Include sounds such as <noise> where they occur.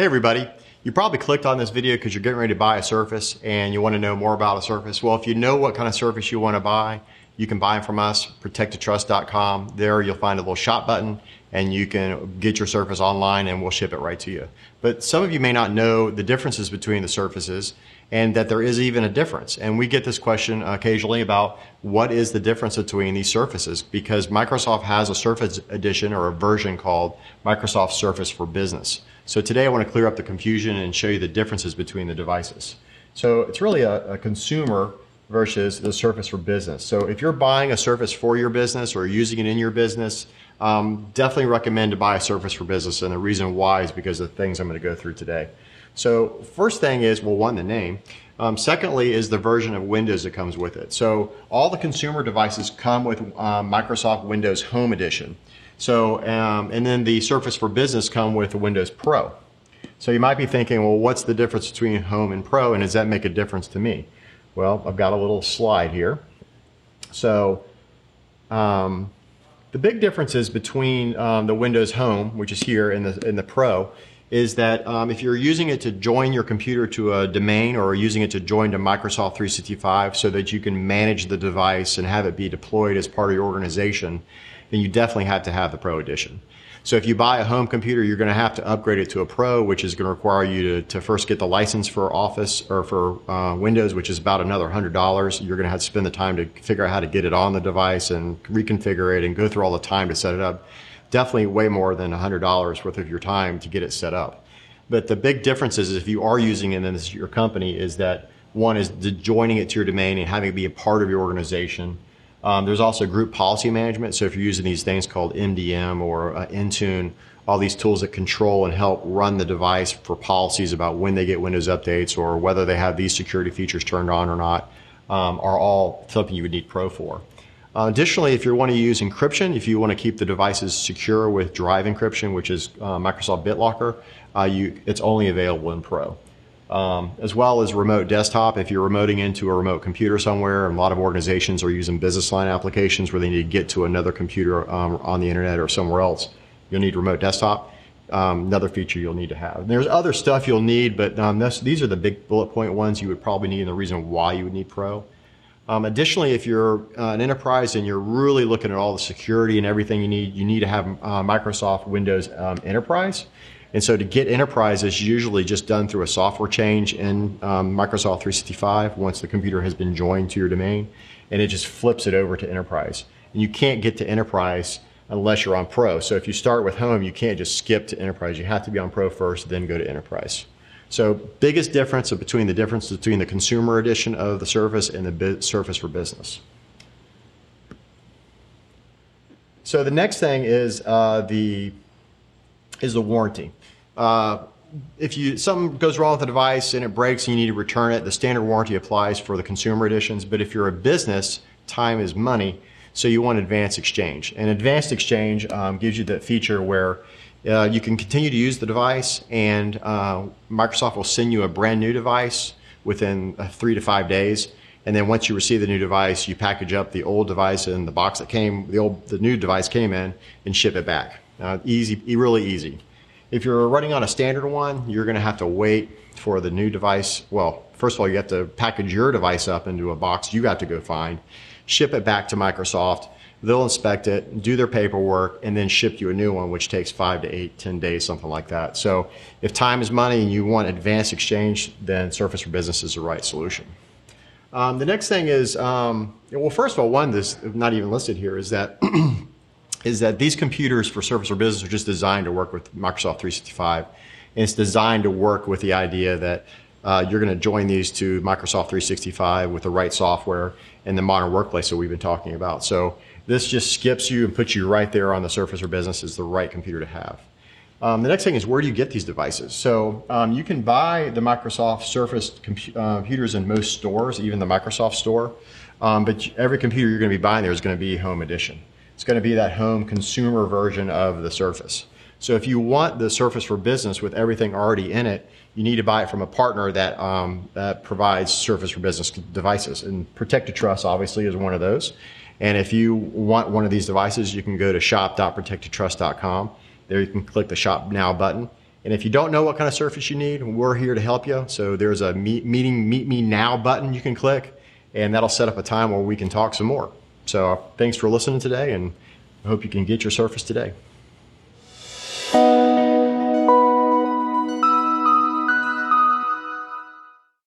Hey everybody, you probably clicked on this video because you're getting ready to buy a Surface and you want to know more about a Surface. Well, if you know what kind of Surface you want to buy, you can buy them from us, protectedtrust.com. There you'll find a little shop button and you can get your Surface online and we'll ship it right to you. But some of you may not know the differences between the Surfaces and that there is even a difference. And we get this question occasionally about what is the difference between these surfaces because Microsoft has a Surface edition or a version called Microsoft Surface for Business. So today I want to clear up the confusion and show you the differences between the devices. So it's really a, a consumer versus the Surface for business. So if you're buying a Surface for your business or using it in your business, um, definitely recommend to buy a Surface for business. And the reason why is because of the things I'm going to go through today. So first thing is, well, one, the name. Um, secondly is the version of Windows that comes with it. So all the consumer devices come with um, Microsoft Windows Home Edition. So, um, and then the Surface for Business come with Windows Pro. So you might be thinking, well, what's the difference between Home and Pro, and does that make a difference to me? Well, I've got a little slide here. So um, the big differences between um, the Windows Home, which is here, and the, and the Pro, is that um, if you're using it to join your computer to a domain or using it to join to Microsoft 365 so that you can manage the device and have it be deployed as part of your organization, then you definitely have to have the Pro Edition. So if you buy a home computer, you're going to have to upgrade it to a Pro, which is going to require you to, to first get the license for Office or for uh, Windows, which is about another $100. You're going to have to spend the time to figure out how to get it on the device and reconfigure it and go through all the time to set it up definitely way more than $100 worth of your time to get it set up. But the big difference is if you are using it as your company is that one is joining it to your domain and having it be a part of your organization. Um, there's also group policy management. So if you're using these things called MDM or uh, Intune, all these tools that control and help run the device for policies about when they get Windows updates or whether they have these security features turned on or not, um, are all something you would need Pro for. Uh, additionally, if you want to use encryption, if you want to keep the devices secure with Drive encryption, which is uh, Microsoft BitLocker, uh, you, it's only available in Pro. Um, as well as remote desktop, if you're remoting into a remote computer somewhere, and a lot of organizations are using business line applications where they need to get to another computer um, on the internet or somewhere else, you'll need remote desktop. Um, another feature you'll need to have. And there's other stuff you'll need, but um, this, these are the big bullet point ones you would probably need and the reason why you would need Pro. Um, additionally, if you're uh, an enterprise and you're really looking at all the security and everything you need, you need to have uh, Microsoft Windows um, Enterprise. And so to get Enterprise is usually just done through a software change in um, Microsoft 365 once the computer has been joined to your domain, and it just flips it over to Enterprise. And you can't get to Enterprise unless you're on Pro. So if you start with Home, you can't just skip to Enterprise. You have to be on Pro first, then go to Enterprise. So biggest difference between the difference between the consumer edition of the Surface and the Surface for business. So the next thing is uh, the is the warranty. Uh, if you something goes wrong with the device and it breaks and you need to return it, the standard warranty applies for the consumer editions. But if you're a business, time is money, so you want advanced exchange. And advanced exchange um, gives you that feature where uh, you can continue to use the device, and uh, Microsoft will send you a brand new device within uh, three to five days. And then once you receive the new device, you package up the old device in the box that came, the old, the new device came in, and ship it back. Uh, easy, really easy. If you're running on a standard one, you're going to have to wait for the new device. Well, first of all, you have to package your device up into a box you have to go find, ship it back to Microsoft They'll inspect it, do their paperwork, and then ship you a new one, which takes five to eight, ten days, something like that. So if time is money and you want advanced exchange, then Surface for Business is the right solution. Um, the next thing is, um, well, first of all, one that's not even listed here is that <clears throat> is that these computers for Surface for Business are just designed to work with Microsoft 365, and it's designed to work with the idea that uh, you're going to join these to Microsoft 365 with the right software and the modern workplace that we've been talking about. So this just skips you and puts you right there on the Surface for Business is the right computer to have. Um, the next thing is where do you get these devices? So um, you can buy the Microsoft Surface uh, computers in most stores, even the Microsoft store. Um, but every computer you're going to be buying there is going to be Home Edition. It's going to be that home consumer version of the Surface. So if you want the Surface for Business with everything already in it, you need to buy it from a partner that, um, that provides Surface for Business devices. And Protected Trust obviously is one of those. And if you want one of these devices, you can go to shop.protectedtrust.com. There you can click the Shop Now button, And if you don't know what kind of surface you need, we're here to help you. So there's a meet, meeting, meet me now button you can click, and that'll set up a time where we can talk some more. So thanks for listening today, and I hope you can get your surface today.